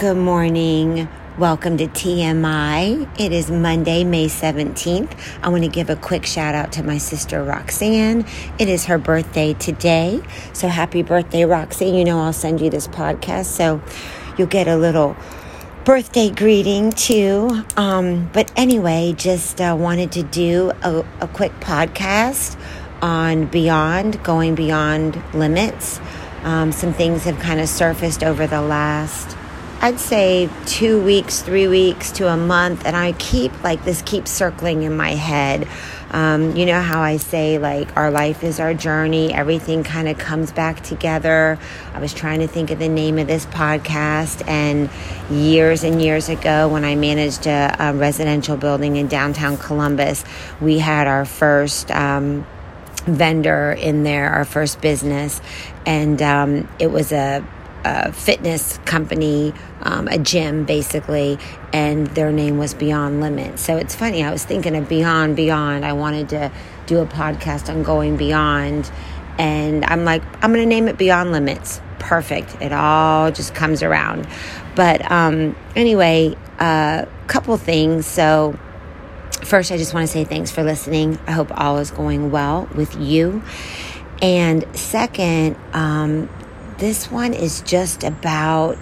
Good morning. Welcome to TMI. It is Monday, May 17th. I want to give a quick shout out to my sister Roxanne. It is her birthday today. So happy birthday, Roxanne. You know, I'll send you this podcast. So you'll get a little birthday greeting too. Um, but anyway, just uh, wanted to do a, a quick podcast on beyond, going beyond limits. Um, some things have kind of surfaced over the last I'd say two weeks, three weeks to a month, and I keep like this keeps circling in my head. Um, you know how I say like our life is our journey, everything kind of comes back together. I was trying to think of the name of this podcast, and years and years ago, when I managed a, a residential building in downtown Columbus, we had our first. Um, vendor in there, our first business, and um, it was a a fitness company, um, a gym basically, and their name was Beyond Limits. So it's funny, I was thinking of Beyond, Beyond. I wanted to do a podcast on going beyond, and I'm like, I'm going to name it Beyond Limits. Perfect. It all just comes around. But um, anyway, a uh, couple things. So, first, I just want to say thanks for listening. I hope all is going well with you. And second, um, this one is just about,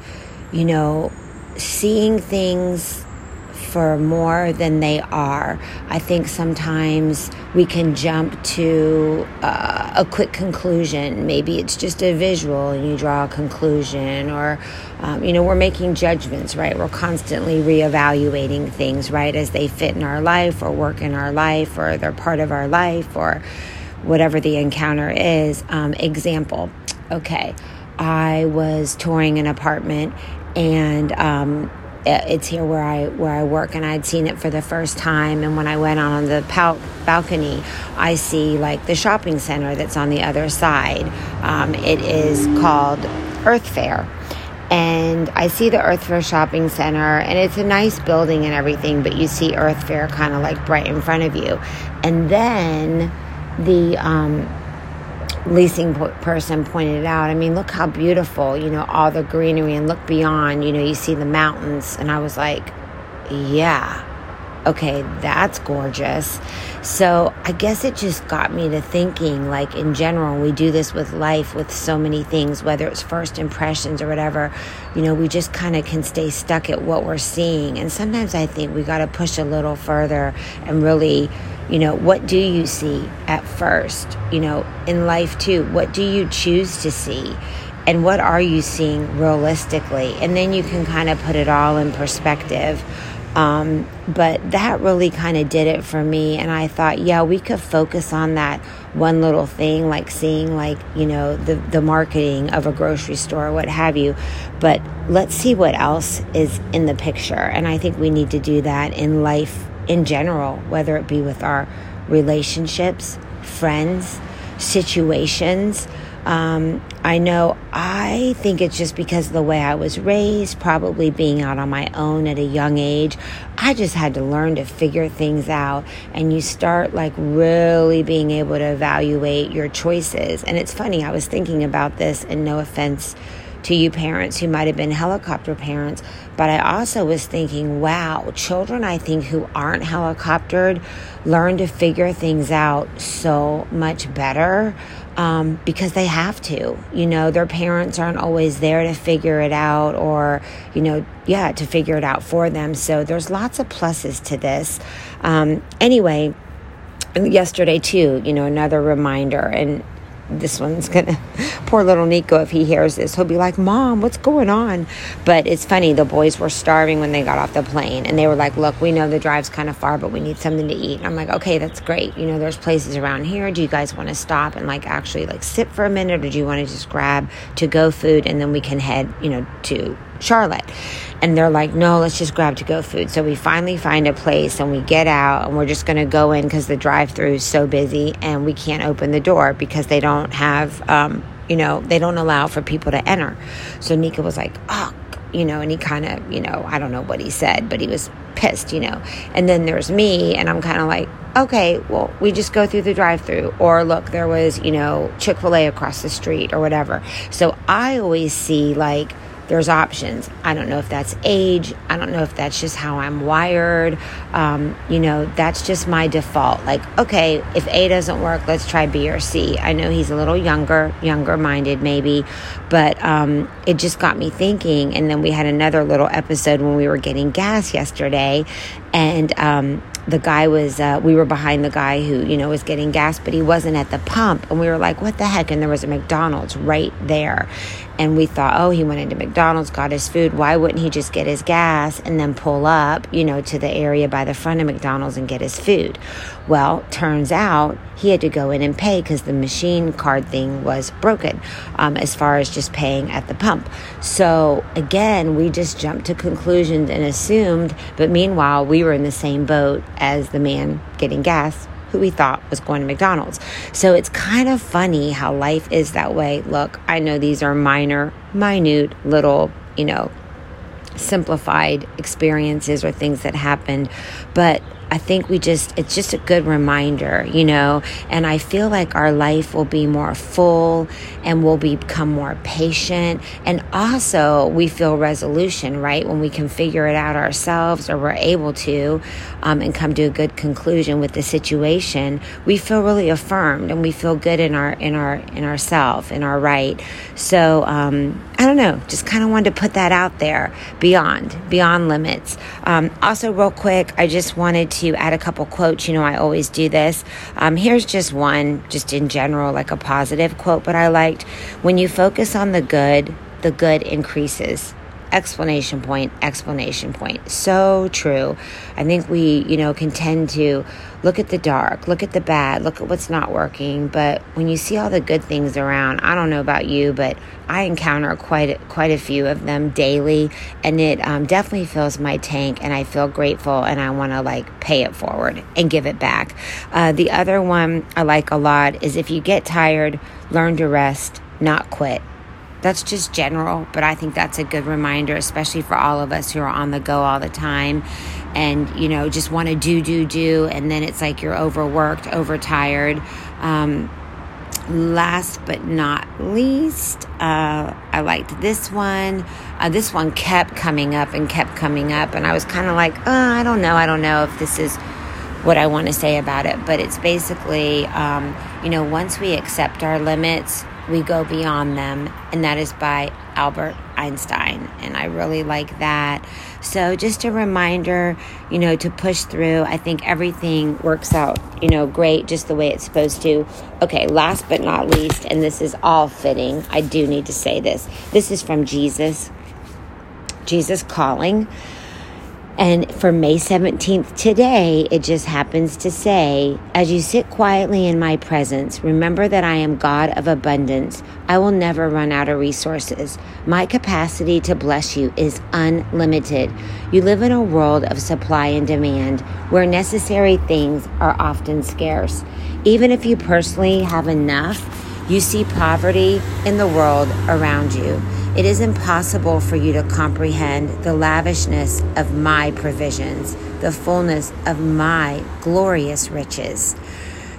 you know, seeing things for more than they are. I think sometimes we can jump to uh, a quick conclusion. Maybe it's just a visual and you draw a conclusion, or, um, you know, we're making judgments, right? We're constantly reevaluating things, right, as they fit in our life or work in our life or they're part of our life or whatever the encounter is. Um, example, okay. I was touring an apartment and um, it's here where I where I work and I'd seen it for the first time and when I went on the pal- balcony I see like the shopping center that's on the other side um, it is called Earth Fare. and I see the Earth Fare shopping center and it's a nice building and everything but you see Earth Fare kind of like right in front of you and then the um, leasing person pointed out. I mean, look how beautiful, you know, all the greenery and look beyond, you know, you see the mountains. And I was like, yeah, okay, that's gorgeous. So I guess it just got me to thinking, like, in general, we do this with life, with so many things, whether it's first impressions or whatever, you know, we just kind of can stay stuck at what we're seeing. And sometimes I think we got to push a little further and really you know, what do you see at first? You know, in life too, what do you choose to see? And what are you seeing realistically? And then you can kind of put it all in perspective. Um, but that really kind of did it for me. And I thought, yeah, we could focus on that one little thing, like seeing, like, you know, the, the marketing of a grocery store, what have you. But let's see what else is in the picture. And I think we need to do that in life in general, whether it be with our relationships, friends, situations. Um, I know I think it's just because of the way I was raised, probably being out on my own at a young age. I just had to learn to figure things out. And you start like really being able to evaluate your choices. And it's funny, I was thinking about this, and no offense to you parents who might have been helicopter parents. But I also was thinking, wow, children, I think, who aren't helicoptered learn to figure things out so much better um, because they have to. You know, their parents aren't always there to figure it out or, you know, yeah, to figure it out for them. So there's lots of pluses to this. Um, anyway, yesterday too you know another reminder and this one's gonna poor little Nico if he hears this he'll be like mom what's going on? But it's funny the boys were starving when they got off the plane and they were like look we know the drive's kind of far but we need something to eat. And I'm like okay that's great. You know there's places around here. Do you guys want to stop and like actually like sit for a minute or do you want to just grab to go food and then we can head you know to Charlotte. And they're like, no, let's just grab to go food. So we finally find a place and we get out and we're just going to go in because the drive through is so busy and we can't open the door because they don't have, um, you know, they don't allow for people to enter. So Nika was like, oh, you know, and he kind of, you know, I don't know what he said, but he was pissed, you know. And then there's me, and I'm kind of like, okay, well, we just go through the drive through. Or look, there was, you know, Chick fil A across the street or whatever. So I always see like, there's options. I don't know if that's age. I don't know if that's just how I'm wired. Um, you know, that's just my default. Like, okay, if A doesn't work, let's try B or C. I know he's a little younger, younger minded maybe, but um, it just got me thinking. And then we had another little episode when we were getting gas yesterday, and um, the guy was uh, we were behind the guy who you know was getting gas but he wasn't at the pump and we were like what the heck and there was a mcdonald's right there and we thought oh he went into mcdonald's got his food. Why wouldn't he just get his gas and then pull up you know to the area by the front of mcdonald's and get his food? Well turns out he had to go in and pay because the machine card thing was broken um, as far as just paying at the pump. So again we just jumped to conclusions and assumed but meanwhile we were in the same boat as the man getting gas who we thought was going to McDonald's. So it's kind of funny how life is that way. Look, I know these are minor, minute, little, you know, simplified experiences or things that happened, but I think we just, it's just a good reminder, you know, and I feel like our life will be more full and we'll become more patient. And also, we feel resolution, right? When we can figure it out ourselves or we're able to um, and come to a good conclusion with the situation, we feel really affirmed and we feel good in our, in our, in ourself, in our right. So, um, I don't know, just kind of wanted to put that out there beyond, beyond limits. Um, also, real quick, I just wanted to add a couple quotes. You know, I always do this. Um, here's just one, just in general, like a positive quote, but I liked when you focus on the good, the good increases explanation point, explanation point. So true. I think we, you know, can tend to look at the dark, look at the bad, look at what's not working. But when you see all the good things around, I don't know about you, but I encounter quite a, quite a few of them daily, and it um, definitely fills my tank. And I feel grateful, and I want to like pay it forward and give it back. Uh, the other one I like a lot is if you get tired, learn to rest, not quit that's just general, but I think that's a good reminder, especially for all of us who are on the go all the time and, you know, just want to do, do, do. And then it's like you're overworked, overtired. Um, last but not least, uh, I liked this one. Uh, this one kept coming up and kept coming up. And I was kind of like, oh, I don't know. I don't know if this is what I want to say about it. But it's basically, um, you know, once we accept our limits, we go beyond them, and that is by Albert Einstein. And I really like that. So, just a reminder, you know, to push through. I think everything works out, you know, great just the way it's supposed to. Okay, last but not least, and this is all fitting, I do need to say this. This is from Jesus, Jesus calling. And for May 17th today, it just happens to say, As you sit quietly in my presence, remember that I am God of abundance. I will never run out of resources. My capacity to bless you is unlimited. You live in a world of supply and demand where necessary things are often scarce. Even if you personally have enough, you see poverty in the world around you. It is impossible for you to comprehend the lavishness of my provisions, the fullness of my glorious riches.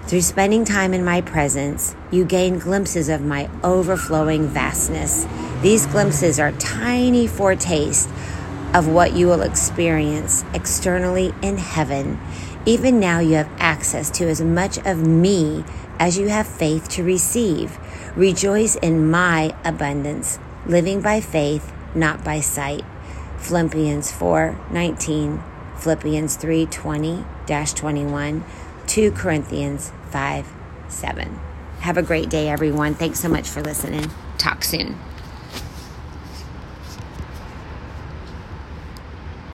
Through spending time in my presence, you gain glimpses of my overflowing vastness. These glimpses are tiny foretastes of what you will experience externally in heaven. Even now, you have access to as much of me as you have faith to receive. Rejoice in my abundance living by faith, not by sight. Philippians 4:19, Philippians 3:20-21, 2 Corinthians 5:7. Have a great day everyone. Thanks so much for listening. Talk soon.